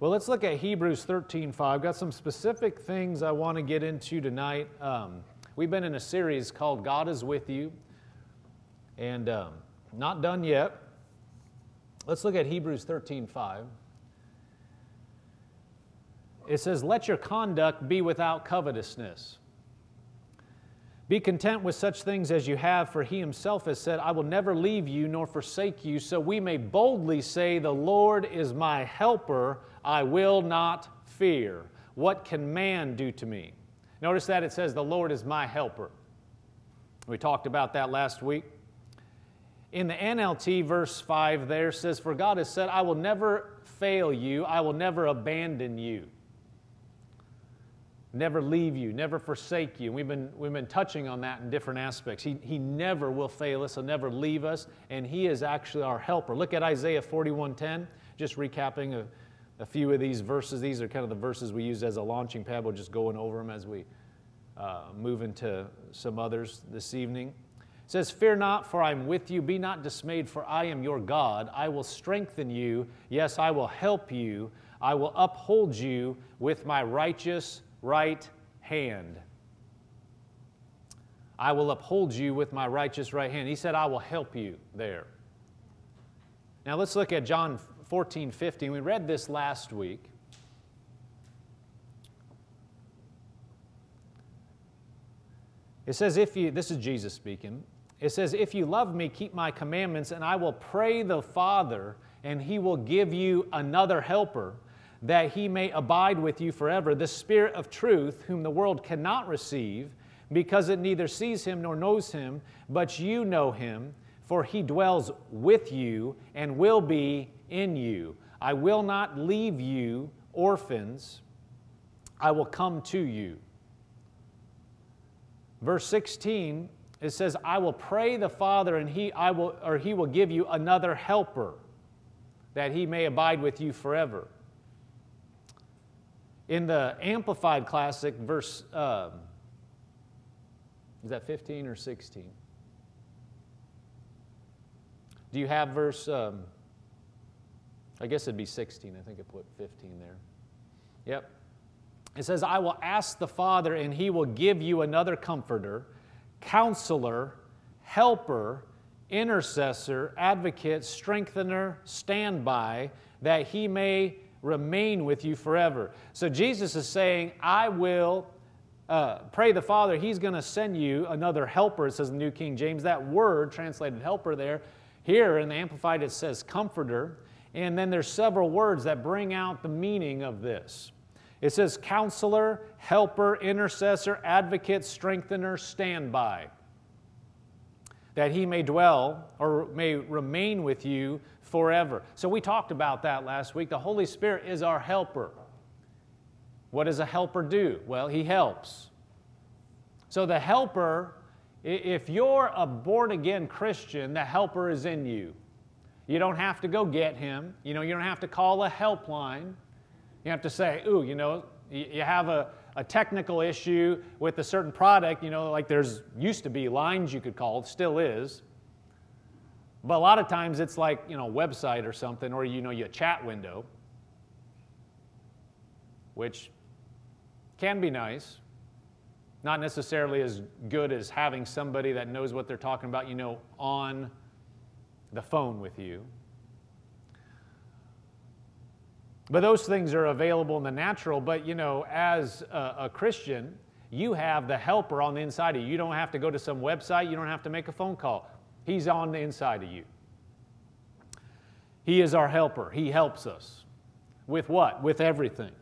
Well, let's look at Hebrews 13 5. Got some specific things I want to get into tonight. Um, we've been in a series called God is with you, and um, not done yet. Let's look at Hebrews 13 5. It says, Let your conduct be without covetousness. Be content with such things as you have, for he himself has said, I will never leave you nor forsake you. So we may boldly say, The Lord is my helper, I will not fear. What can man do to me? Notice that it says, The Lord is my helper. We talked about that last week. In the NLT, verse 5 there says, For God has said, I will never fail you, I will never abandon you never leave you, never forsake you. We've been, we've been touching on that in different aspects. He, he never will fail us, he'll never leave us, and he is actually our helper. Look at Isaiah 41:10, just recapping a, a few of these verses. These are kind of the verses we use as a launching pad. We'll just going over them as we uh, move into some others this evening. It says, Fear not, for I am with you. Be not dismayed, for I am your God. I will strengthen you. Yes, I will help you. I will uphold you with my righteous right hand. I will uphold you with my righteous right hand. He said, I will help you there. Now let's look at John 14, 15. We read this last week. It says, if you, this is Jesus speaking, it says, If you love me, keep my commandments, and I will pray the Father, and he will give you another helper that he may abide with you forever, the Spirit of truth, whom the world cannot receive, because it neither sees him nor knows him, but you know him, for he dwells with you and will be in you. I will not leave you orphans, I will come to you. Verse 16, it says, I will pray the Father, and he, I will, or he will give you another helper, that he may abide with you forever. In the Amplified Classic, verse, um, is that 15 or 16? Do you have verse, um, I guess it'd be 16. I think I put 15 there. Yep. It says, I will ask the Father, and he will give you another comforter, counselor, helper, intercessor, advocate, strengthener, standby, that he may remain with you forever. So Jesus is saying, I will uh, pray the Father, He's going to send you another helper, it says in the New King James. That word translated helper there, here in the Amplified it says comforter. And then there's several words that bring out the meaning of this. It says counselor, helper, intercessor, advocate, strengthener, standby. That he may dwell or may remain with you forever. So we talked about that last week. The Holy Spirit is our helper. What does a helper do? Well, he helps. So the helper, if you're a born again Christian, the helper is in you. You don't have to go get him. You know, you don't have to call a helpline. You have to say, ooh, you know, you have a, a technical issue with a certain product, you know, like there's used to be lines you could call, still is. But a lot of times it's like, you know, a website or something, or, you know, your chat window, which can be nice. Not necessarily as good as having somebody that knows what they're talking about, you know, on the phone with you. But those things are available in the natural. But, you know, as a, a, Christian, you have the helper on the inside of you. You don't have to go to some website, you don't have to make a phone call. He's on the inside of you. He is our helper. He helps us. With what? With everything.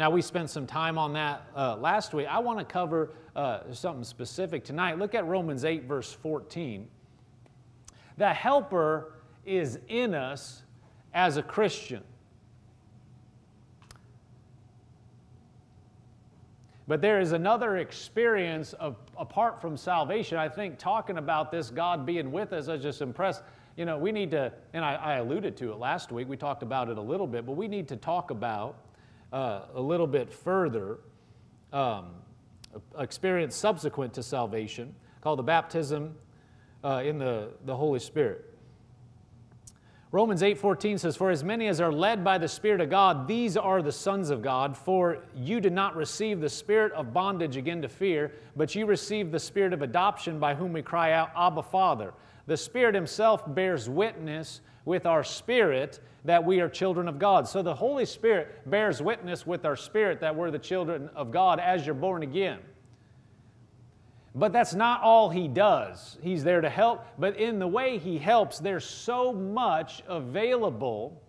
Now, we spent some time on that uh, last week. I want to cover uh, something specific tonight. Look at Romans 8, verse 14. The helper is in us as a Christian. But there is another experience of, apart from salvation. I think talking about this God being with us, I was just impressed. You know, we need to, and I, I alluded to it last week, we talked about it a little bit, but we need to talk about uh, a little bit further um, experience subsequent to salvation called the baptism uh, in the, the Holy Spirit. Romans 8:14 says for as many as are led by the spirit of God these are the sons of God for you did not receive the spirit of bondage again to fear but you received the spirit of adoption by whom we cry out Abba Father the spirit himself bears witness with our spirit that we are children of God so the Holy Spirit bears witness with our spirit that we're the children of God as you're born again but that's not all he does. He's there to help, but in the way he helps, there's so much available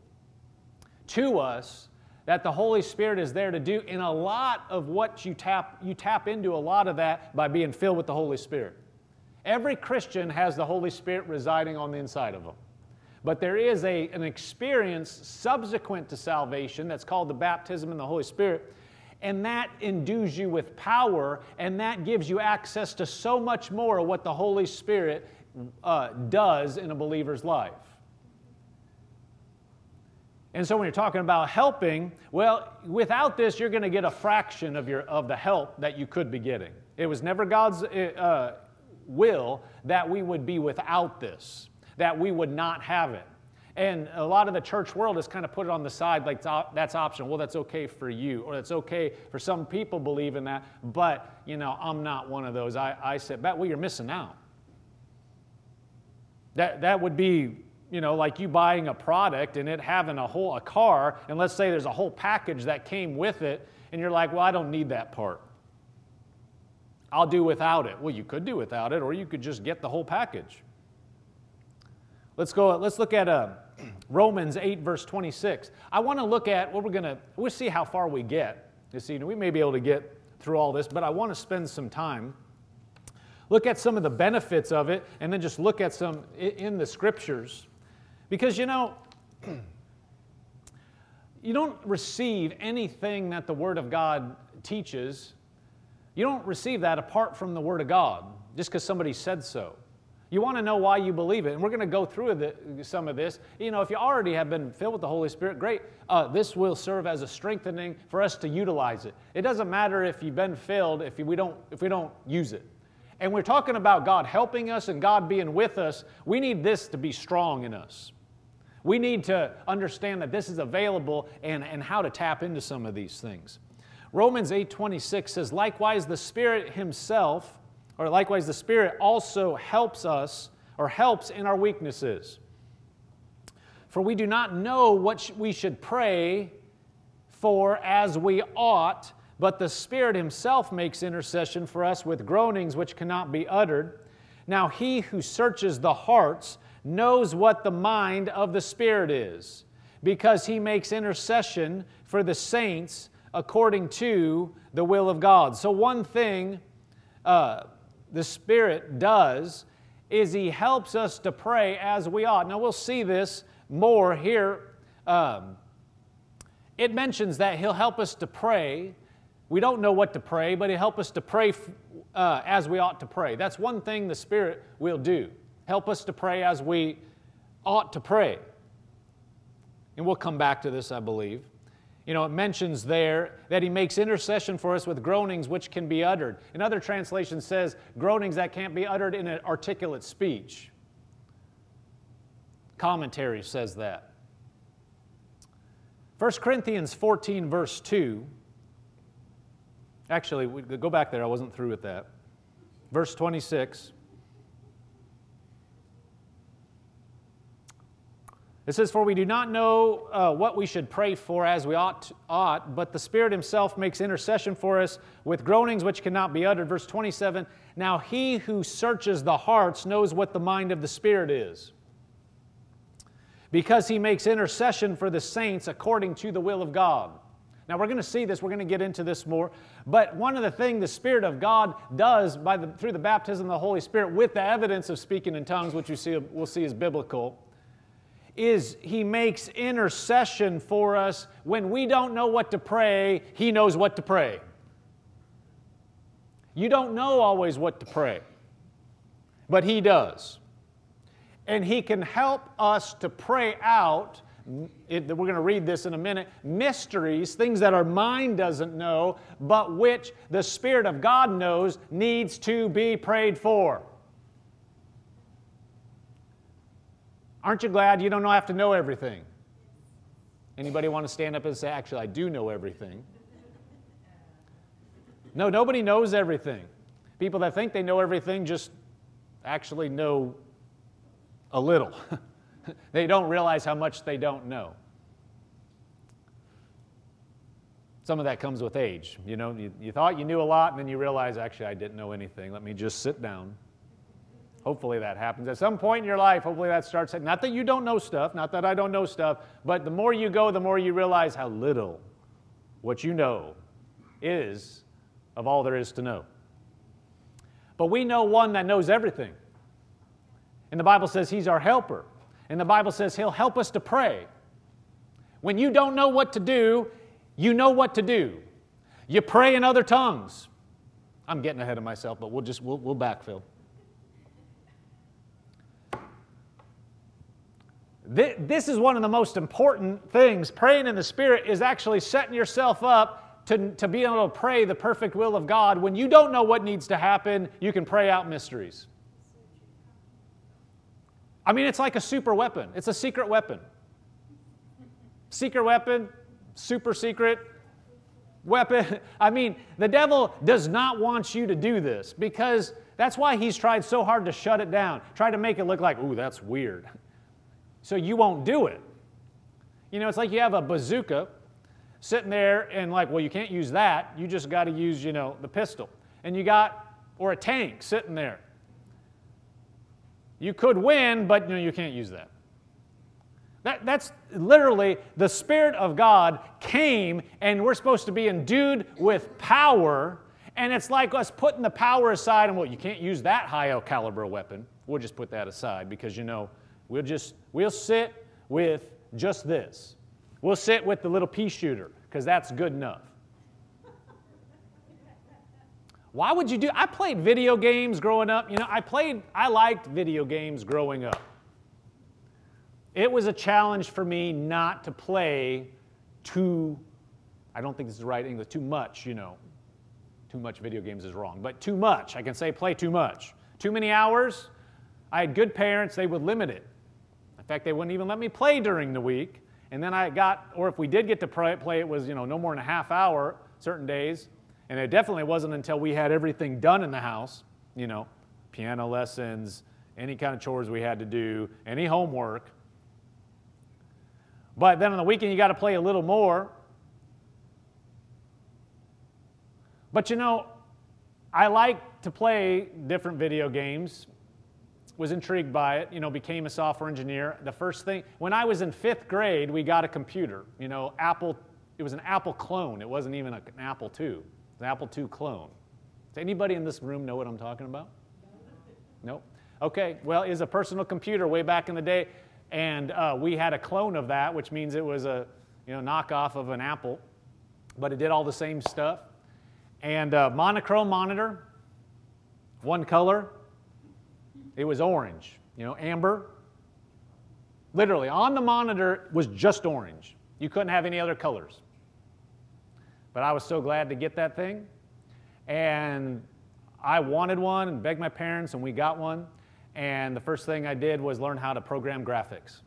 to us that the Holy Spirit is there to do. In a lot of what you tap, you tap into a lot of that by being filled with the Holy Spirit. Every Christian has the Holy Spirit residing on the inside of them. But there is a, an experience subsequent to salvation that's called the baptism in the Holy Spirit and that endues you with power, and that gives you access to so much more of what the Holy Spirit uh, does in a believer's life. And so when you're talking about helping, well, without this, you're going to get a fraction of, your, of the help that you could be getting. It was never God's uh, will that we would be without this, that we would not have it. And a lot of the church world has kind of put it on the side like that's optional. Well, that's okay for you, or that's okay for some people believe in that, but, you know, I'm not one of those. I, I said, well, you're missing out. That, that would be, you know, like you buying a product and it having a whole a car, and let's say there's a whole package that came with it, and you're like, well, I don't need that part. I'll do without it. Well, you could do without it, or you could just get the whole package. Let's go, let's look at uh, Romans 8, verse 26. I want to look at what we're going to, we'll see how far we get. You see, we may be able to get through all this, but I want to spend some time. Look at some of the benefits of it, and then just look at some in the scriptures. Because, you know, you don't receive anything that the Word of God teaches, you don't receive that apart from the Word of God, just because somebody said so. You want to know why you believe it. And we're going to go through the, some of this. You know, if you already have been filled with the Holy Spirit, great. Uh, this will serve as a strengthening for us to utilize it. It doesn't matter if you've been filled if we don't, if we don't use it. And we're talking about God helping us and God being with us. We need this to be strong in us. We need to understand that this is available and, and how to tap into some of these things. Romans 8:26 says, likewise, the Spirit Himself or likewise, the Spirit also helps us or helps in our weaknesses. For we do not know what we should pray for as we ought, but the Spirit Himself makes intercession for us with groanings which cannot be uttered. Now, He who searches the hearts knows what the mind of the Spirit is, because He makes intercession for the saints according to the will of God. So, one thing. Uh, the Spirit does is He helps us to pray as we ought. Now, we'll see this more here. Um, it mentions that He'll help us to pray. We don't know what to pray, but He'll help us to pray uh, as we ought to pray. That's one thing the Spirit will do help us to pray as we ought to pray. And we'll come back to this, I believe. You know, it mentions there that he makes intercession for us with groanings which can be uttered. Another translation says groanings that can't be uttered in an articulate speech. Commentary says that. 1 Corinthians 14, verse 2. Actually, go back there, I wasn't through with that. Verse 26. It says, For we do not know uh, what we should pray for as we ought, ought, but the Spirit Himself makes intercession for us with groanings which cannot be uttered. Verse 27 Now He who searches the hearts knows what the mind of the Spirit is, because He makes intercession for the saints according to the will of God. Now we're going to see this, we're going to get into this more. But one of the things the Spirit of God does by the, through the baptism of the Holy Spirit with the evidence of speaking in tongues, which you see, we'll see is biblical is he makes intercession for us. When we don't know what to pray, he knows what to pray. You don't know always what to pray, but he does. And he can help us to pray out. It, we're going to read this in a minute mysteries, things that our mind doesn't know, but which the Spirit of God knows needs to be prayed for. Aren't you glad you don't have to know everything? Anybody want to stand up and say, actually, I do know everything? No, nobody knows everything. People that think they know everything just actually know a little. they don't realize how much they don't know. Some of that comes with age. You know, you, you thought you knew a lot, and then you realize, actually, I didn't know anything. Let me just sit down. Hopefully that happens. At some point in your life, hopefully that starts. Not that you don't know stuff, not that I don't know stuff, but the more you go, the more you realize how little what you know is of all there is to know. But we know one that knows everything. And the Bible says he's our helper. And the Bible says he'll help us to pray. When you don't know what to do, you know what to do. You pray in other tongues. I'm getting ahead of myself, but we'll just we'll, we'll backfill. This is one of the most important things. Praying in the Spirit is actually setting yourself up to, to be able to pray the perfect will of God. When you don't know what needs to happen, you can pray out mysteries. I mean, it's like a super weapon, it's a secret weapon. Secret weapon, super secret weapon. I mean, the devil does not want you to do this because that's why he's tried so hard to shut it down, try to make it look like, ooh, that's weird so you won't do it. You know, it's like you have a bazooka sitting there and like, well, you can't use that. You just got to use, you know, the pistol. And you got, or a tank sitting there. You could win, but you know, you can't use that. that. That's literally the Spirit of God came, and we're supposed to be endued with power. And it's like us putting the power aside, and well, you can't use that high caliber weapon. We'll just put that aside because you know We'll just, we'll sit with just this. We'll sit with the little pea shooter because that's good enough. Why would you do? I played video games growing up. You know, I played, I liked video games growing up. It was a challenge for me not to play too, I don't think this is the right English, too much, you know. Too much video games is wrong, but too much. I can say play too much. Too many hours. I had good parents, they would limit it fact, they wouldn't even let me play during the week. And then I got, or if we did get to play, it was, you know, no more than a half hour certain days. And it definitely wasn't until we had everything done in the house, you know, piano lessons, any kind of chores we had to do, any homework. But then on the weekend, you got to play a little more. But you know, I like to play different video games was intrigued by it, you know, became a software engineer. The first thing, when I was in fifth grade, we got a computer. You know, Apple, it was an Apple clone. It wasn't even an Apple II. It an Apple II clone. Does anybody in this room know what I'm talking about? Nope. Okay, well, it's a personal computer way back in the day, and uh, we had a clone of that, which means it was a you know knockoff of an Apple, but it did all the same stuff. And uh, monochrome monitor, one color, it was orange, you know, amber. Literally, on the monitor was just orange. You couldn't have any other colors. But I was so glad to get that thing. And I wanted one and begged my parents, and we got one. And the first thing I did was learn how to program graphics.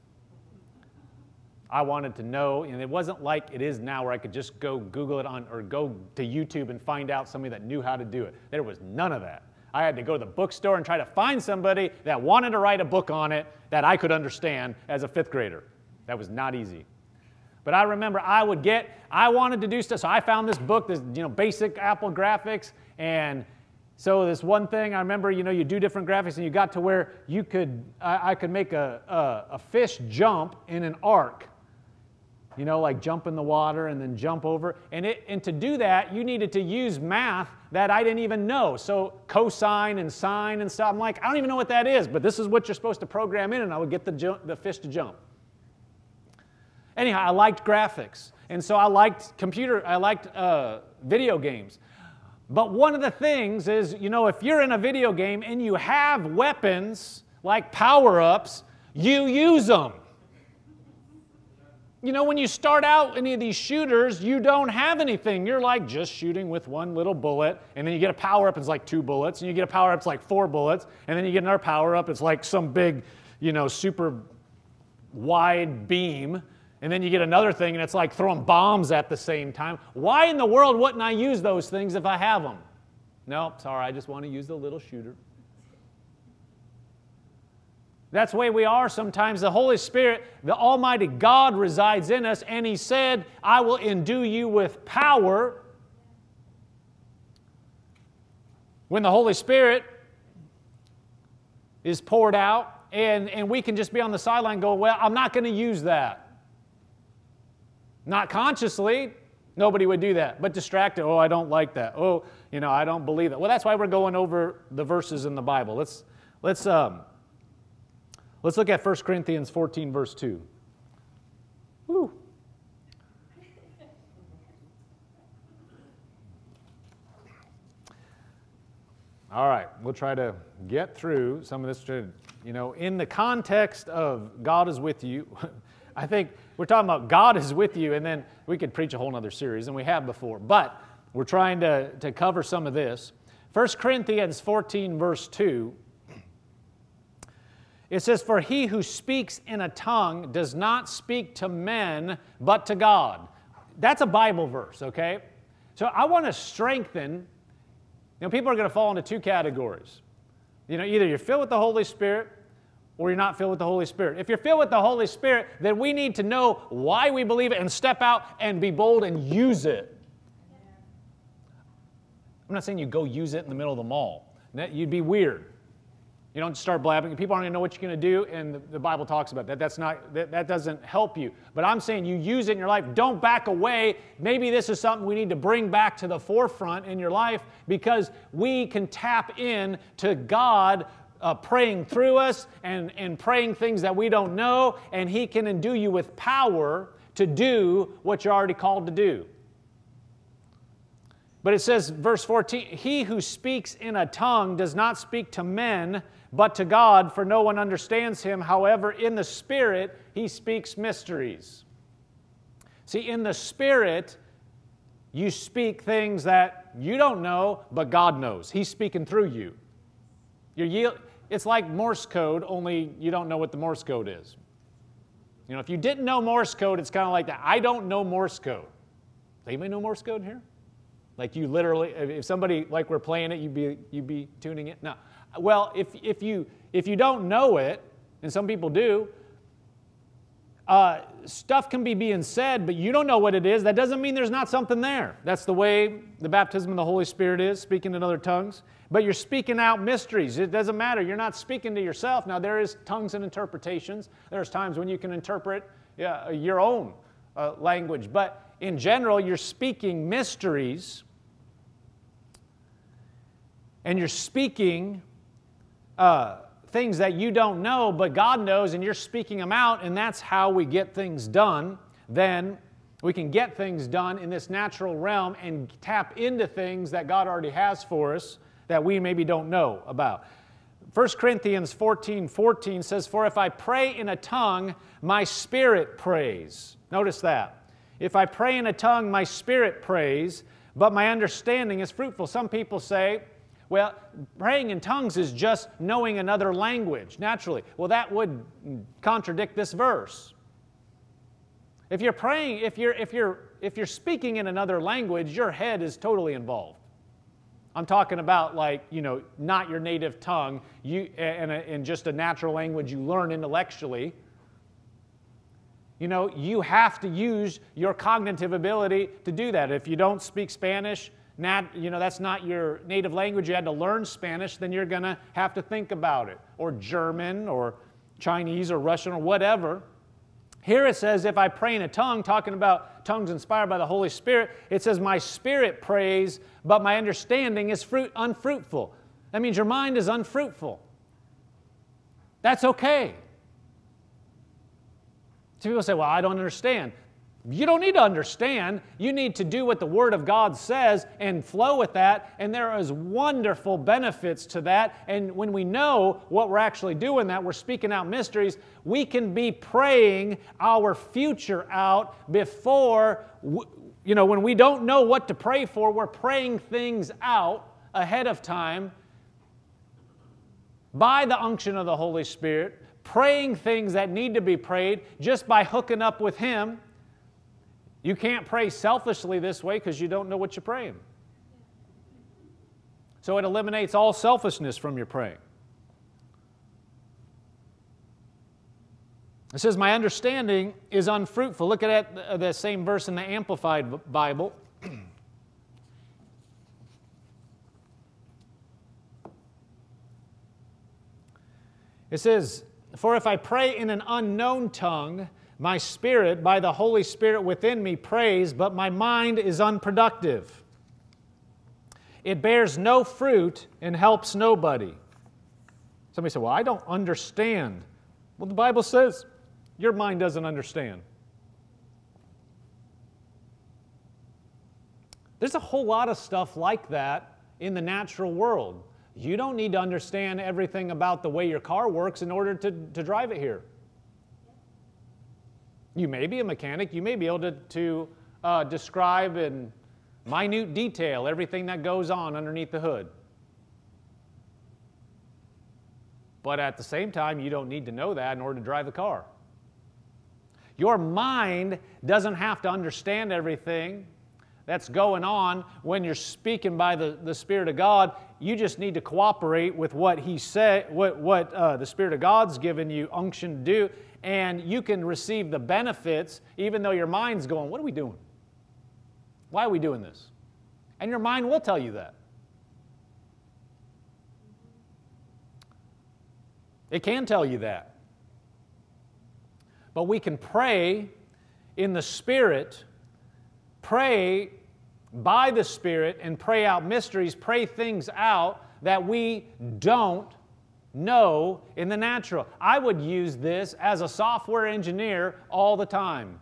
I wanted to know, and it wasn't like it is now where I could just go Google it on or go to YouTube and find out somebody that knew how to do it. There was none of that. I had to go to the bookstore and try to find somebody that wanted to write a book on it that I could understand as a fifth grader. That was not easy. But I remember I would get, I wanted to do stuff. So I found this book, this, you know, basic Apple graphics. And so this one thing, I remember, you know, you do different graphics and you got to where you could, I, I could make a, a, a fish jump in an arc you know, like jump in the water and then jump over. And, it, and to do that, you needed to use math that I didn't even know. So cosine and sine and stuff. I'm like, I don't even know what that is, but this is what you're supposed to program in, and I would get the, jump, the fish to jump. Anyhow, I liked graphics. And so I liked computer, I liked uh, video games. But one of the things is, you know, if you're in a video game and you have weapons like power ups, you use them. You know, when you start out any of these shooters, you don't have anything. You're like just shooting with one little bullet, and then you get a power up, it's like two bullets, and you get a power up, it's like four bullets, and then you get another power up, it's like some big, you know, super wide beam, and then you get another thing and it's like throwing bombs at the same time. Why in the world wouldn't I use those things if I have them? No, sorry, I just want to use the little shooter. That's the way we are sometimes. The Holy Spirit, the Almighty God resides in us, and He said, I will endue you with power. When the Holy Spirit is poured out, and, and we can just be on the sideline going, Well, I'm not going to use that. Not consciously, nobody would do that, but distracted. Oh, I don't like that. Oh, you know, I don't believe it. Well, that's why we're going over the verses in the Bible. Let's, let's, um, let's look at 1 Corinthians 14, verse 2. Woo. All right, we'll try to get through some of this. You know, in the context of God is with you, I think we're talking about God is with you, and then we could preach a whole other series, and we have before. But we're trying to, to cover some of this. 1 Corinthians 14, verse 2, it says, For he who speaks in a tongue does not speak to men, but to God. That's a Bible verse, okay? So I want to strengthen you know, people are going to fall into two categories. You know, either you're filled with the Holy Spirit or you're not filled with the Holy Spirit. If you're filled with the Holy Spirit, then we need to know why we believe it and step out and be bold and use it. I'm not saying you go use it in the middle of the mall. You'd be weird. You don't start blabbing. People aren't going to know what you're going to do, and the, the, Bible talks about that. That's not, that, that doesn't help you. But I'm saying you use it in your life. Don't back away. Maybe this is something we need to bring back to the forefront in your life because we can tap in to God uh, praying through us and, and praying things that we don't know, and He can endue you with power to do what you're already called to do. But it says, verse 14, He who speaks in a tongue does not speak to men but to God, for no one understands him. However, in the Spirit, he speaks mysteries. See, in the Spirit, you speak things that you don't know, but God knows. He's speaking through you. You're, it's like Morse code, only you don't know what the Morse code is. You know, if you didn't know Morse code, it's kind of like that. I don't know Morse code. Does anybody know Morse code here? Like you literally, if somebody like we're playing it, you'd be you'd be tuning it. No, well, if, if, you, if you don't know it, and some people do, uh, stuff can be being said, but you don't know what it is. That doesn't mean there's not something there. That's the way the baptism of the Holy Spirit is, speaking in other tongues. But you're speaking out mysteries. It doesn't matter. You're not speaking to yourself. Now, there is tongues and interpretations. There's times when you can interpret yeah, your own uh, language. But in general, you're speaking mysteries. And you're speaking uh, things that you don't know, but God knows, and you're speaking them out, and that's how we get things done, then we can get things done in this natural realm and tap into things that God already has for us that we maybe don't know about. 1 Corinthians 14 14 says, For if I pray in a tongue, my spirit prays. Notice that. If I pray in a tongue, my spirit prays, but my understanding is fruitful. Some people say, well, praying in tongues is just knowing another language, naturally. Well, that would contradict this verse. If you're praying, if you're, if you're, if you're speaking in another language, your head is totally involved. I'm talking about like, you know, not your native tongue, you, and, in just a natural language you learn intellectually. You know, you have to use your cognitive ability to do that. If you don't speak Spanish, not, you know, that's not your native language, you had to learn Spanish, then you're going to have to think about it, or German, or Chinese, or Russian, or whatever. Here it says, if I pray in a tongue, talking about tongues inspired by the Holy Spirit, it says, My spirit prays, but my understanding is fruit, unfruitful. That means your mind is unfruitful. That's okay. Some people say, Well, I don't understand. You don't need to understand. You need to do what the Word of God says and flow with that. And there is wonderful benefits to that. And when we know what we're actually doing, that we're speaking out mysteries, we can be praying our future out before, you know, when we don't know what to pray for, we're praying things out ahead of time by the unction of the Holy Spirit praying things that need to be prayed just by hooking up with Him. You can't pray selfishly this way because you don't know what you're praying. So it eliminates all selfishness from your praying. It says, My understanding is unfruitful. Look at that uh, the same verse in the Amplified Bible. It says, For if I pray in an unknown tongue, my spirit, by the Holy Spirit within me, prays, but my mind is unproductive. It bears no fruit and helps nobody. Somebody said, Well, I don't understand. Well, the Bible says your mind doesn't understand. There's a whole lot of stuff like that in the natural world. You don't need to understand everything about the way your car works in order to, to drive it here. You may be a mechanic, you may be able to, to uh, describe in minute detail everything that goes on underneath the hood. But at the same time, you don't need to know that in order to drive the car. Your mind doesn't have to understand everything that's going on when you're speaking by the, the Spirit of God. You just need to cooperate with what He said, what, what uh, the Spirit of God's given you unction to do, and you can receive the benefits even though your mind's going, What are we doing? Why are we doing this? And your mind will tell you that. It can tell you that. But we can pray in the Spirit pray by the Spirit and pray out mysteries, pray things out that we don't know in the natural. I would use this as a software engineer all the time.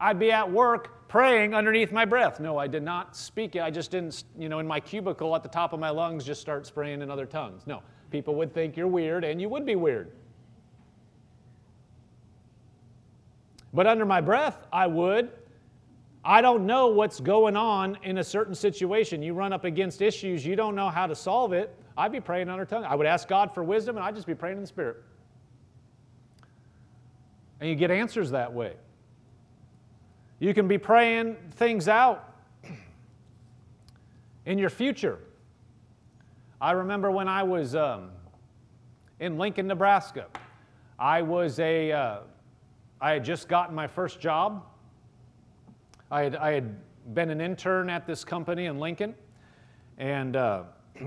I'd be at work praying underneath my breath. No, I did not speak it. I just didn't, you know, in my cubicle at the top of my lungs, just start spraying in other tongues. No, people would think you're weird, and you would be weird. But under my breath, I would. I don't know what's going on in a certain situation. You run up against issues, you don't know how to solve it. I'd be praying under tongue. I would ask God for wisdom, and I'd just be praying in the Spirit. And you get answers that way. You can be praying things out in your future. I remember when I was um, in Lincoln, Nebraska. I was a uh, I had just gotten my first job. I had, I had been an intern at this company in Lincoln, and uh,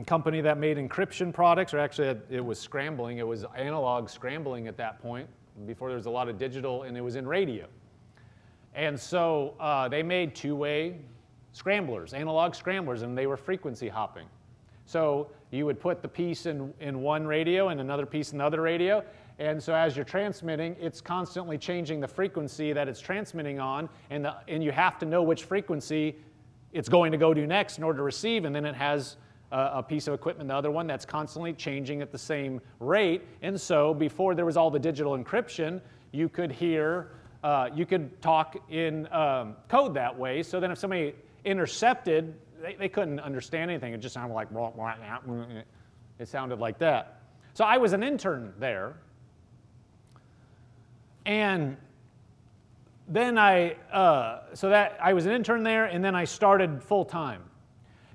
company that made encryption products, or actually it was scrambling, it was analog scrambling at that point, before there was a lot of digital, and it was in radio. And so uh, they made two way scramblers, analog scramblers, and they were frequency hopping. So you would put the piece in, in one radio and another piece in the other radio, and so as you're transmitting, it's constantly changing the frequency that it's transmitting on, and, the, and you have to know which frequency it's going to go to next in order to receive, and then it has a, piece of equipment, the other one, that's constantly changing at the same rate. And so before there was all the digital encryption, you could hear, uh, you could talk in um, code that way. So then if somebody intercepted, they, they couldn't understand anything. It just sounded like, it sounded like that. So I was an intern there, and then I, uh, so that I was an intern there, and then I started full time.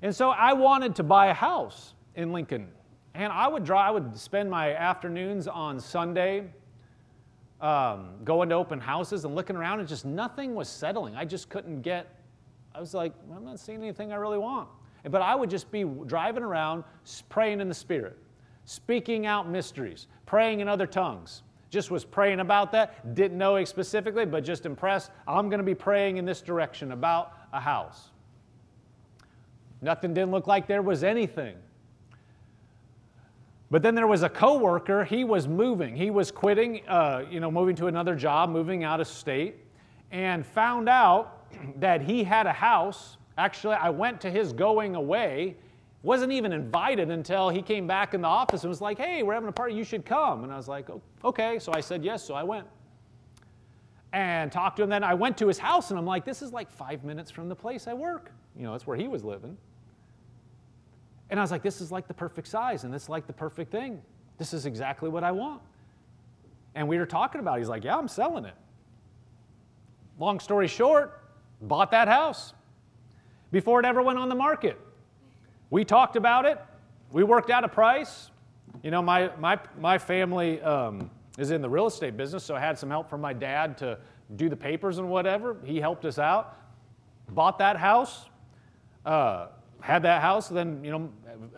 And so I wanted to buy a house in Lincoln. And I would drive, I would spend my afternoons on Sunday um, going to open houses and looking around, and just nothing was settling. I just couldn't get, I was like, I'm not seeing anything I really want. But I would just be driving around, praying in the Spirit, speaking out mysteries, praying in other tongues just was praying about that, didn't know specifically, but just impressed. I'm going to be praying in this direction about a house. Nothing didn't look like there was anything. But then there was a coworker. He was moving. He was quitting, uh, you know, moving to another job, moving out of state, and found out that he had a house. Actually, I went to his going away, wasn't even invited until he came back in the office and was like, hey, we're having a party, you should come. And I was like, okay. So I said yes, so I went. And talked to him. Then I went to his house and I'm like, this is like five minutes from the place I work. You know, that's where he was living. And I was like, this is like the perfect size and this is like the perfect thing This is exactly what I want. And we were talking about it. He's like, Yeah, I'm selling it. Long story short, bought that house before it ever went on the market. We talked about it. We worked out a price. You know, my, my, my family um, is in the real estate business, so I had some help from my dad to do the papers and whatever. He helped us out. Bought that house. Uh, had that house. Then, you know,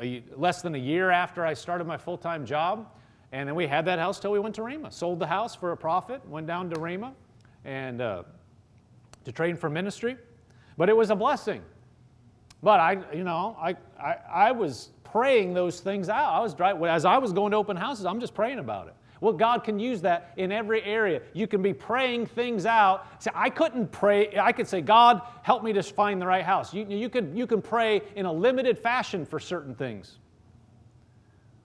a, less than a year after I started my full time job, and then we had that house till we went to Rhema. Sold the house for a profit, went down to Rhema and uh, to train for ministry. But it was a blessing. But I, you know, I, I, I was praying those things out. I was driving, as I was going to open houses, I'm just praying about it. Well, God can use that in every area. You can be praying things out. See, I couldn't pray. I could say, God, help me to find the right house. You, you, could, you can pray in a limited fashion for certain things.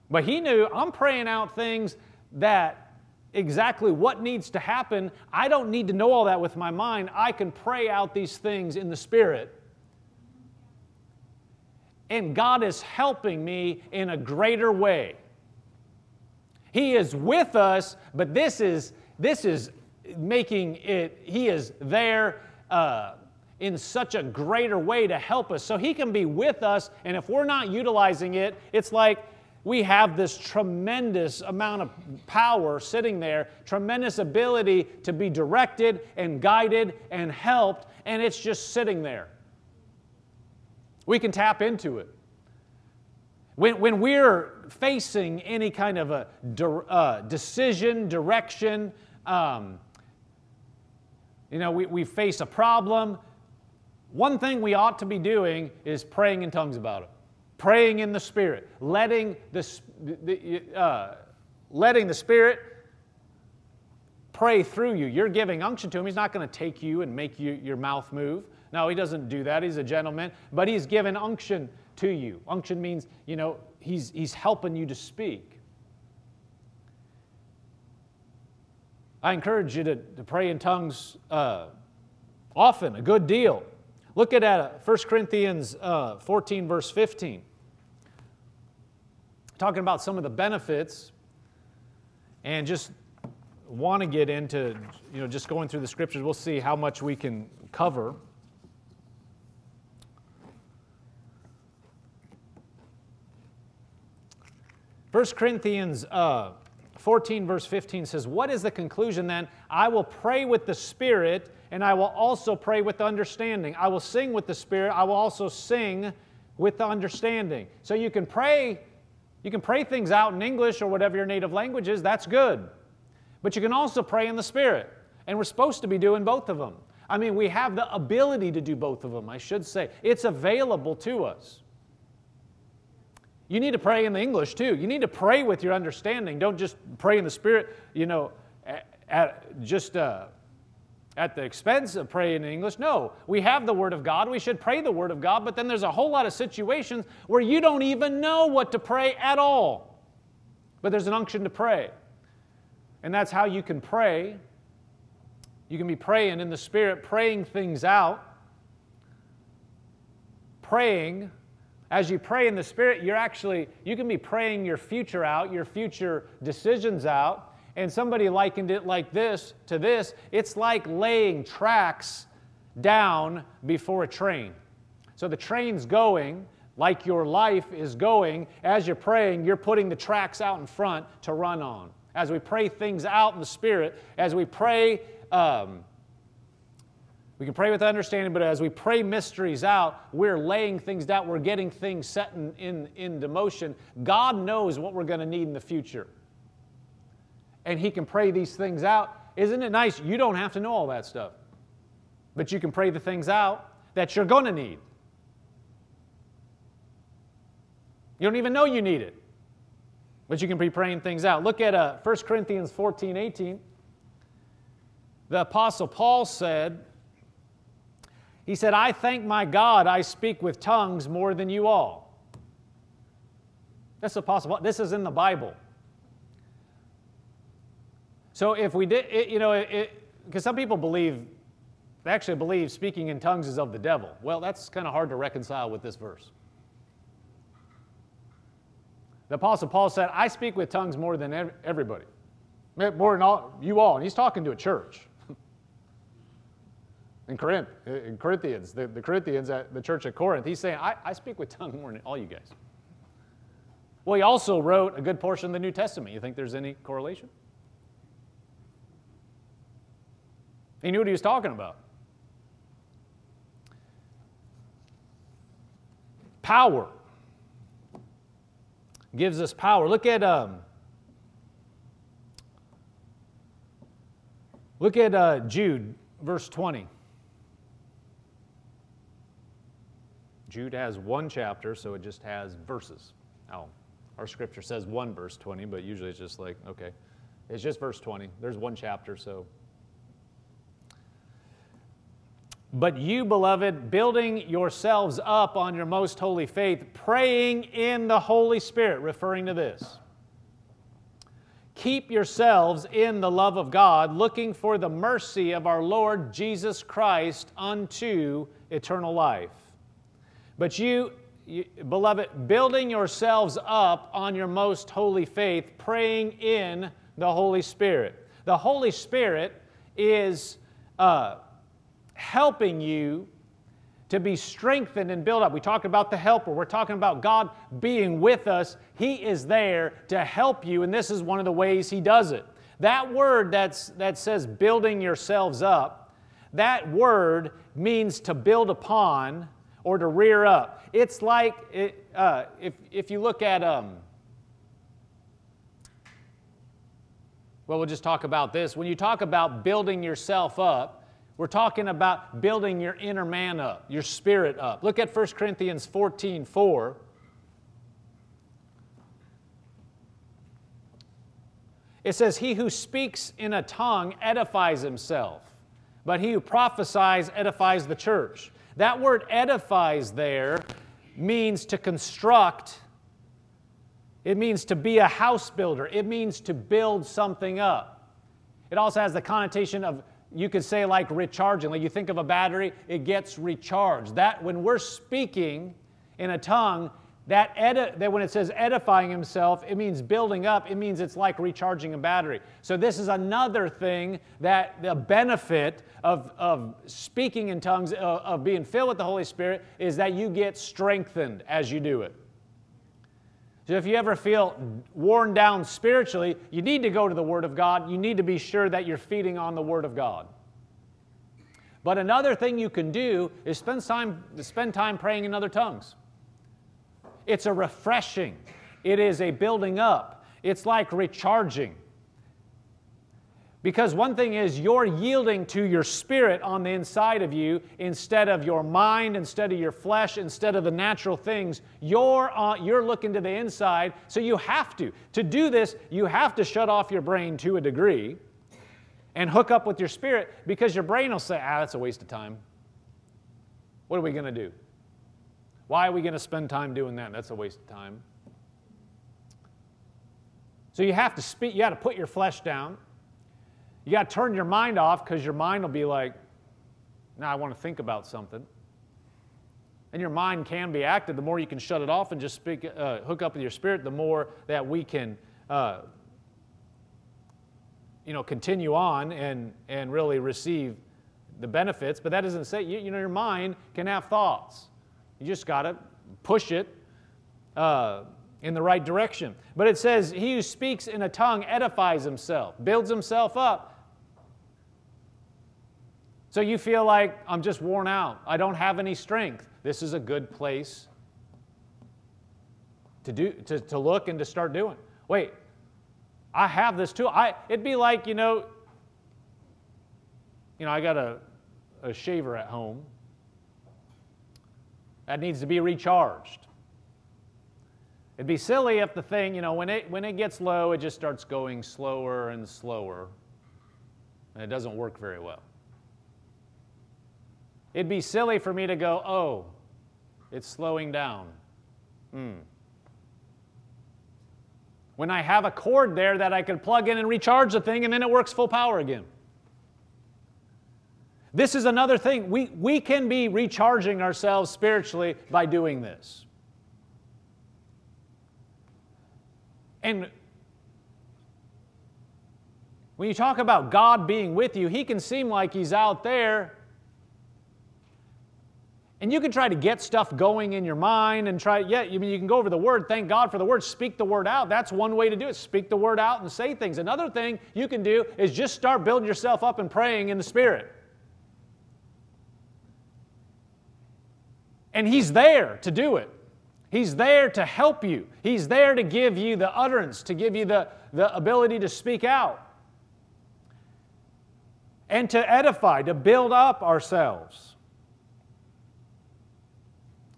But he knew I'm praying out things that exactly what needs to happen. I don't need to know all that with my mind. I can pray out these things in the Spirit. And God is helping me in a greater way. He is with us, but this is, this is making it, He is there uh, in such a greater way to help us. So He can be with us, and if we're not utilizing it, it's like we have this tremendous amount of power sitting there, tremendous ability to be directed and guided and helped, and it's just sitting there. We can tap into it. When, when we're facing any kind of a uh, decision, direction, um, you know, we, we face a problem, one thing we ought to be doing is praying in tongues about it, praying in the Spirit, letting the, the uh, letting the Spirit pray through you. You're giving unction to Him. He's not going to take you and make you, your mouth move. No, He doesn't do that. He's a gentleman, but He's given unction to you. Unction means, you know, he's, he's helping you to speak. I encourage you to, to pray in tongues uh, often, a good deal. Look at uh, 1 Corinthians uh, 14, verse 15. Talking about some of the benefits, and just want to get into, you know, just going through the scriptures. We'll see how much we can cover. 1 Corinthians uh, 14, verse 15 says, What is the conclusion then? I will pray with the Spirit, and I will also pray with the understanding. I will sing with the Spirit, I will also sing with the understanding. So you can pray, you can pray things out in English or whatever your native language is, that's good. But you can also pray in the Spirit. And we're supposed to be doing both of them. I mean, we have the ability to do both of them, I should say. It's available to us. You need to pray in the English too. You need to pray with your understanding. Don't just pray in the Spirit, you know, at, at just uh, at the expense of praying in English. No, we have the Word of God. We should pray the Word of God, but then there's a whole lot of situations where you don't even know what to pray at all. But there's an unction to pray. And that's how you can pray. You can be praying in the Spirit, praying things out, praying as you pray in the Spirit, you're actually, you can be praying your future out, your future decisions out. And somebody likened it like this to this it's like laying tracks down before a train. So the train's going, like your life is going. As you're praying, you're putting the tracks out in front to run on. As we pray things out in the Spirit, as we pray, um, we can pray with understanding, but as we pray mysteries out, we're laying things down, we're getting things set in, in, into motion. God knows what we're going to need in the future. And He can pray these things out. Isn't it nice? You don't have to know all that stuff, but you can pray the things out that you're going to need. You don't even know you need it, but you can be praying things out. Look at uh, 1 Corinthians 14 18. The Apostle Paul said, he said, I thank my God I speak with tongues more than you all. That's possible. This is in the Bible. So if we did, it, you know, because some people believe, they actually believe speaking in tongues is of the devil. Well, that's kind of hard to reconcile with this verse. The Apostle Paul said, I speak with tongues more than everybody, more than all, you all. And he's talking to a church. In, Corinth, in Corinthians, the, the Corinthians at the church at Corinth, he's saying, I, I speak with tongues more than all you guys. Well, he also wrote a good portion of the New Testament. You think there's any correlation? He knew what he was talking about. Power gives us power. Look at um, look at uh, Jude, verse 20. Jude has one chapter, so it just has verses. Our scripture says one verse 20, but usually it's just like, okay, it's just verse 20. There's one chapter, so. But you, beloved, building yourselves up on your most holy faith, praying in the Holy Spirit, referring to this. Keep yourselves in the love of God, looking for the mercy of our Lord Jesus Christ unto eternal life. But you, you, beloved, building yourselves up on your most holy faith, praying in the Holy Spirit. The Holy Spirit is uh, helping you to be strengthened and built up. We talked about the helper. We're talking about God being with us. He is there to help you, and this is one of the ways He does it. That word that's, that says building yourselves up, that word means to build upon or to rear up. It's like it, uh, if, if you look at, um, well, we'll just talk about this. When you talk about building yourself up, we're talking about building your inner man up, your spirit up. Look at 1 Corinthians 14 4. It says, He who speaks in a tongue edifies himself, but he who prophesies edifies the church. That word edifies there means to construct, it means to be a house builder, it means to build something up. It also has the connotation of, you could say, like recharging. Like you think of a battery, it gets recharged. That when we're speaking in a tongue, that, edi- that when it says edifying himself, it means building up. It means it's like recharging a battery. So this is another thing that the benefit of, of speaking in tongues, uh, of being filled with the Holy Spirit, is that you get strengthened as you do it. So if you ever feel worn down spiritually, you need to go to the Word of God. You need to be sure that you're feeding on the Word of God. But another thing you can do is spend time, spend time praying in other tongues. It's a refreshing, it is a building up, it's like recharging. Because one thing is, you're yielding to your spirit on the inside of you instead of your mind, instead of your flesh, instead of the natural things. You're, uh, you're looking to the inside, so you have to. To do this, you have to shut off your brain to a degree and hook up with your spirit because your brain will say, ah, that's a waste of time. What are we going to do? Why are we going to spend time doing that? That's a waste of time. So you have to speak, you got to put your flesh down. You got to turn your mind off because your mind will be like, now I want to think about something. And your mind can be active. The more you can shut it off and just speak, uh, hook up with your spirit, the more that we can, uh, you know, continue on and, and really receive the benefits. But that doesn't say, you, you know, your mind can have thoughts. You just got to push it uh, in the right direction. But it says, He who speaks in a tongue edifies himself, builds himself up. So you feel like, I'm just worn out. I don't have any strength. This is a good place to, do, to, to look and to start doing. Wait, I have this too. I, it'd be like, you know, you know, I got a, a shaver at home that needs to be recharged. It'd be silly if the thing, you know, when it, when it gets low, it just starts going slower and slower, and it doesn't work very well. It'd be silly for me to go, oh, it's slowing down. Hmm. When I have a cord there that I can plug in and recharge the thing, and then it works full power again. This is another thing. We, we can be recharging ourselves spiritually by doing this. And when you talk about God being with you, He can seem like He's out there. And you can try to get stuff going in your mind and try, yeah, you mean you can go over the word, thank God for the word, speak the word out. That's one way to do it. Speak the word out and say things. Another thing you can do is just start building yourself up and praying in the Spirit. And He's there to do it. He's there to help you. He's there to give you the utterance, to give you the, the ability to speak out. And to edify, to build up ourselves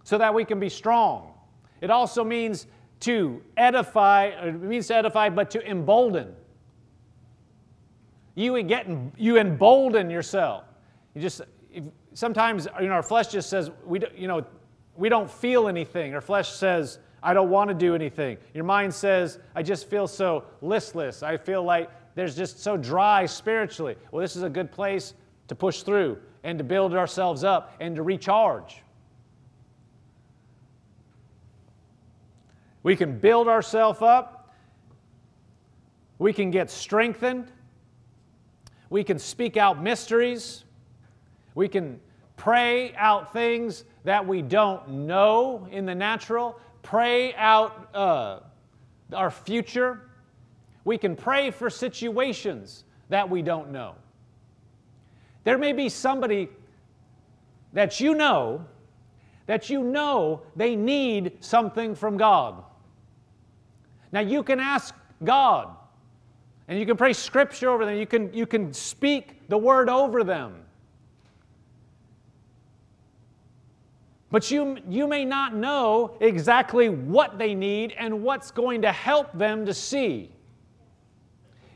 so that we can be strong. It also means to edify, uh, it means to edify, but to embolden. You get you embolden yourself. You just sometimes you know our flesh just says we you know we don't feel anything. Our flesh says, I don't want to do anything. Your mind says, I just feel so listless. I feel like there's just so dry spiritually. Well, this is a good place to push through and to build ourselves up and to recharge. We can build ourselves up. We can get strengthened. We can speak out mysteries. We can pray out things that we don't know in the natural, pray out uh, our future. We can pray for situations that we don't know. There may be somebody that you know that you know they need something from God. Now you can ask God and you can pray scripture over them. You can, you can speak the word over them. But you, you may not know exactly what they need and what's going to help them to see.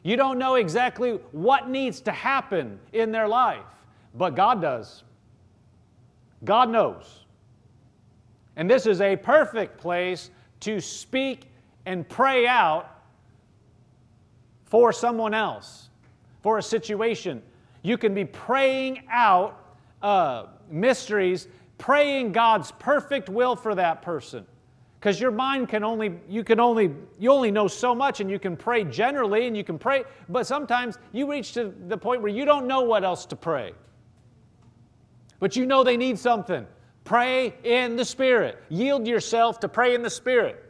You don't know exactly what needs to happen in their life, but God does. God knows. And this is a perfect place to speak and pray out for someone else, for a situation. You can be praying out uh, mysteries praying God's perfect will for that person. Because your mind can only, you can only, you only know so much and you can pray generally and you can pray, but sometimes you reach to the point where you don't know what else to pray. But you know they need something. Pray in the Spirit. Yield yourself to pray in the Spirit.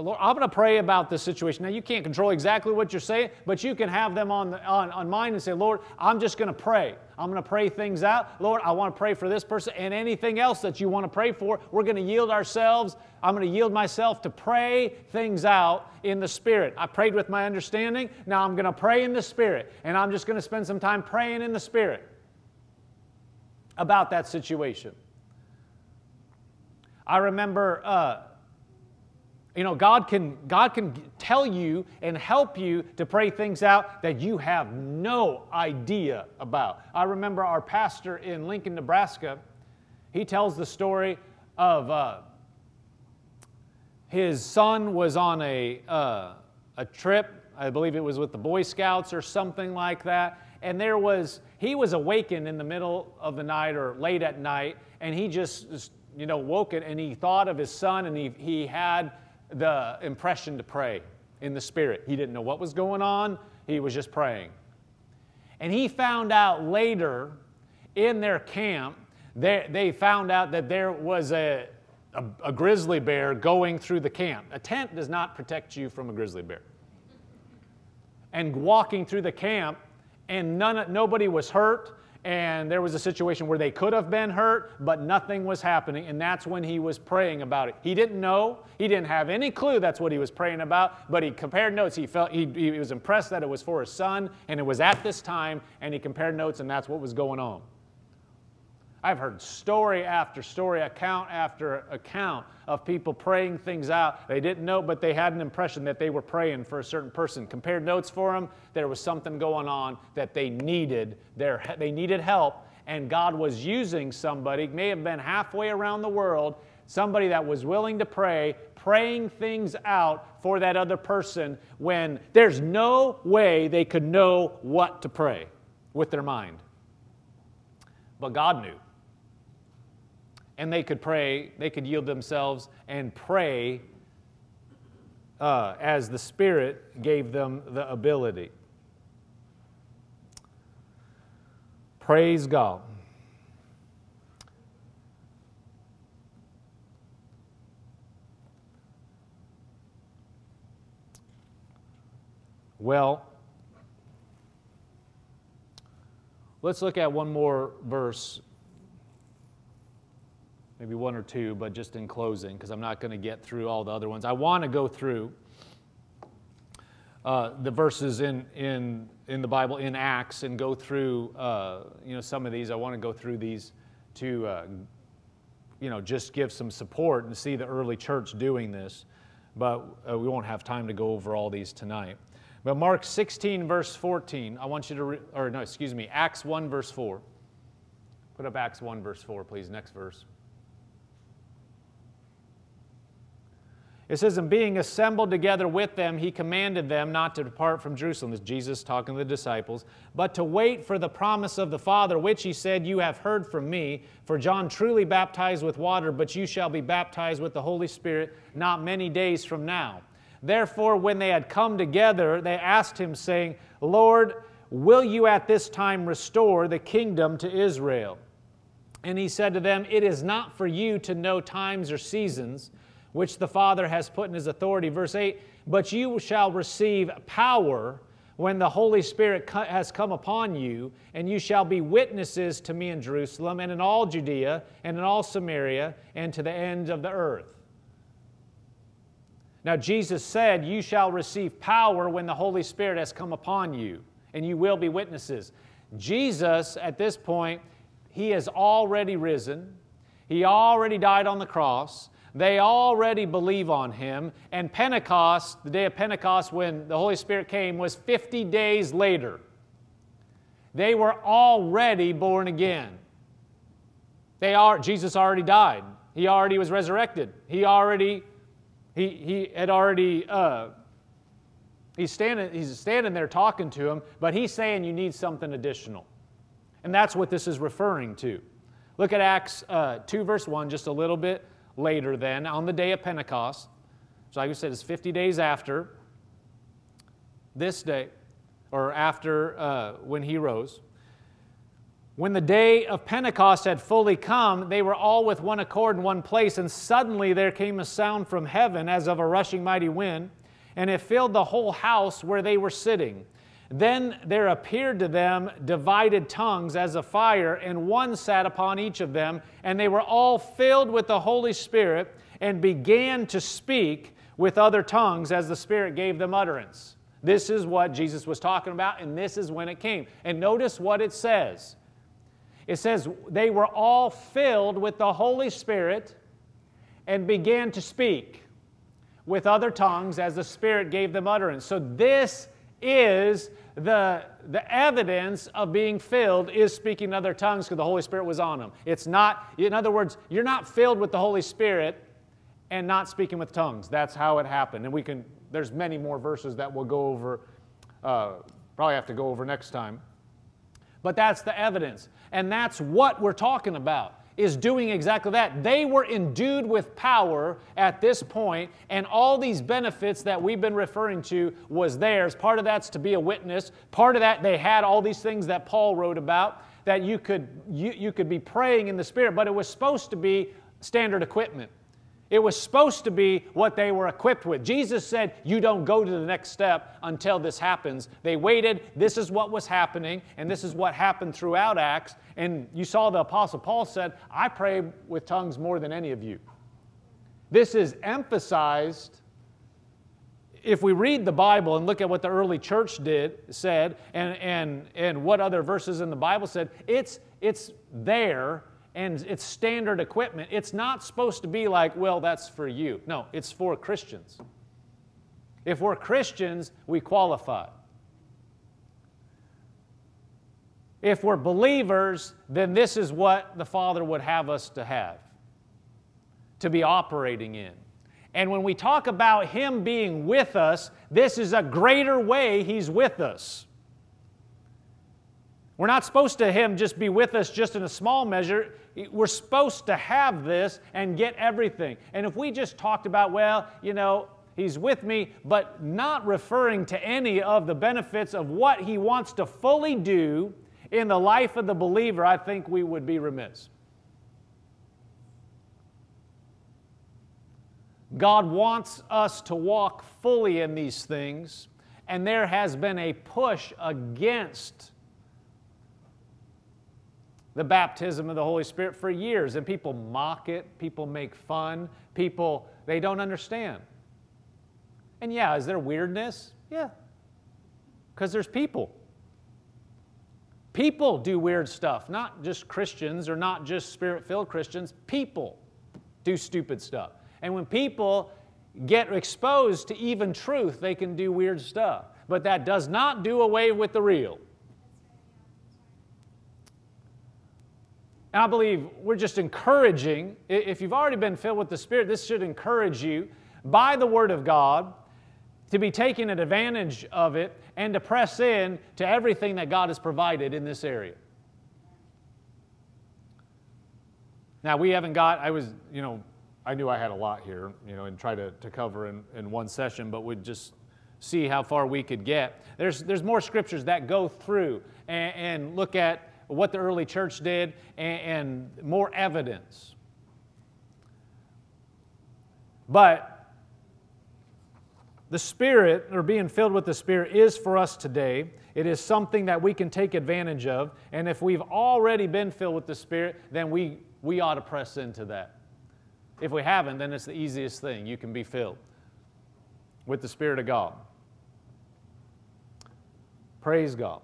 So, Lord, I'm going to pray about this situation. Now, you can't control exactly what you're saying, but you can have them on, the, on, on mind and say, Lord, I'm just going to pray. I'm going to pray things out. Lord, I want to pray for this person and anything else that you want to pray for. We're going to yield ourselves. I'm going to yield myself to pray things out in the Spirit. I prayed with my understanding. Now I'm going to pray in the Spirit. And I'm just going to spend some time praying in the Spirit about that situation. I remember. Uh, you know, God can, God can tell you and help you to pray things out that you have no idea about. I remember our pastor in Lincoln, Nebraska, he tells the story of uh, his son was on a, uh, a trip, I believe it was with the Boy Scouts or something like that, and there was, he was awakened in the middle of the night or late at night, and he just, you know, woke it and he thought of his son and he, he had the impression to pray in the Spirit. He didn't know what was going on, he was just praying. And he found out later in their camp, they, they found out that there was a, a, a grizzly bear going through the camp. A tent does not protect you from a grizzly bear. And walking through the camp, and none, nobody was hurt and there was a situation where they could have been hurt, but nothing was happening, and that's when he was praying about it. He didn't know, he didn't have any clue that's what he was praying about, but he compared notes. He felt he, he was impressed that it was for his son, and it was at this time, and he compared notes, and that's what was going on. I've heard story after story, account after account of people praying things out. They didn't know, but they had an impression that they were praying for a certain person. Compared notes for them, there was something going on that they needed. Their, they needed help, and God was using somebody, may have been halfway around the world, somebody that was willing to pray, praying things out for that other person when there's no way they could know what to pray with their mind. But God knew and they could pray, they could yield themselves and pray uh, as the Spirit gave them the ability. Praise God. Well, let's look at one more verse, maybe one or two, but just in closing, because I'm not going to get through all the other ones. I want to go through uh, the verses in, in, in the Bible, in Acts, and go through uh, you know, some of these. I want to go through these to uh, you know, just give some support and see the early church doing this, but uh, we won't have time to go over all these tonight. But Mark 16, verse 14, I want you to, re- or no, excuse me, Acts 1, verse 4. Put up Acts 1, verse 4, please. Next verse. It says, And being assembled together with them, he commanded them not to depart from Jerusalem. This is Jesus talking to the disciples, but to wait for the promise of the Father, which he said, You have heard from me. For John truly baptized with water, but you shall be baptized with the Holy Spirit not many days from now. Therefore, when they had come together, they asked him, saying, Lord, will you at this time restore the kingdom to Israel? And he said to them, It is not for you to know times or seasons which the Father has put in his authority. Verse 8, but you shall receive power when the Holy Spirit has come upon you, and you shall be witnesses to me in Jerusalem and in all Judea and in all Samaria and to the ends of the earth. Now, Jesus said, You shall receive power when the Holy Spirit has come upon you, and you will be witnesses. Jesus, at this point, he has already risen. He already died on the cross. They already believe on him. And Pentecost, the day of Pentecost when the Holy Spirit came, was 50 days later. They were already born again. They are, Jesus already died. He already was resurrected. He already he, he had already, uh, he's, standing, he's standing there talking to him, but he's saying you need something additional. And that's what this is referring to. Look at Acts uh, 2, verse 1, just a little bit later, then, on the day of Pentecost. So, like I said, it's 50 days after this day, or after uh, when he rose. When the day of Pentecost had fully come, they were all with one accord in one place, and suddenly there came a sound from heaven as of a rushing mighty wind, and it filled the whole house where they were sitting. Then there appeared to them divided tongues as a fire, and one sat upon each of them, and they were all filled with the Holy Spirit and began to speak with other tongues as the Spirit gave them utterance. This is what Jesus was talking about, and this is when it came. And notice what it says it says, they were all filled with the Holy Spirit and began to speak with other tongues as the Spirit gave them utterance. So, this is the, the evidence of being filled is speaking other tongues because the Holy Spirit was on them. It's not, in other words, you're not filled with the Holy Spirit and not speaking with tongues. That's how it happened. And we can, there's many more verses that we'll go over, uh, probably have to go over next time. But that's the evidence. And that's what we're talking about is doing exactly that. They were endued with power at this point, and all these benefits that we've been referring to was theirs. Part of that's to be a witness. Part of that, they had all these things that Paul wrote about that you could, you, you could be praying in the Spirit, but it was supposed to be standard equipment. It was supposed to be what they were equipped with. Jesus said, You don't go to the next step until this happens. They waited. This is what was happening, and this is what happened throughout Acts. And you saw the Apostle Paul said, I pray with tongues more than any of you. This is emphasized. If we read the Bible and look at what the early church did, said, and, and, and what other verses in the Bible said, it's, it's there and it's standard equipment. It's not supposed to be like, well, that's for you. No, it's for Christians. If we're Christians, we qualify. If we're believers, then this is what the Father would have us to have, to be operating in. And when we talk about Him being with us, this is a greater way He's with us. We're not supposed to Him just be with us just in a small measure. We're supposed to have this and get everything. And if we just talked about, well, you know, He's with me, but not referring to any of the benefits of what He wants to fully do in the life of the believer, I think we would be remiss. God wants us to walk fully in these things, and there has been a push against the baptism of the Holy Spirit for years, and people mock it, people make fun, people, they don't understand. And yeah, is there weirdness? Yeah, because there's people. People do weird stuff, not just Christians or not just spirit filled Christians. People do stupid stuff. And when people get exposed to even truth, they can do weird stuff. But that does not do away with the real. And I believe we're just encouraging, if you've already been filled with the Spirit, this should encourage you by the Word of God to be taking advantage of it and to press in to everything that God has provided in this area. Now, we haven't got, I was, you know, I knew I had a lot here, you know, and try to, to cover in, in one session, but we'd just see how far we could get. There's, there's more scriptures that go through and, and look at what the early church did and, and more evidence. But the Spirit, or being filled with the Spirit, is for us today. It is something that we can take advantage of. And if we've already been filled with the Spirit, then we, we ought to press into that. If we haven't, then it's the easiest thing. You can be filled with the Spirit of God. Praise God.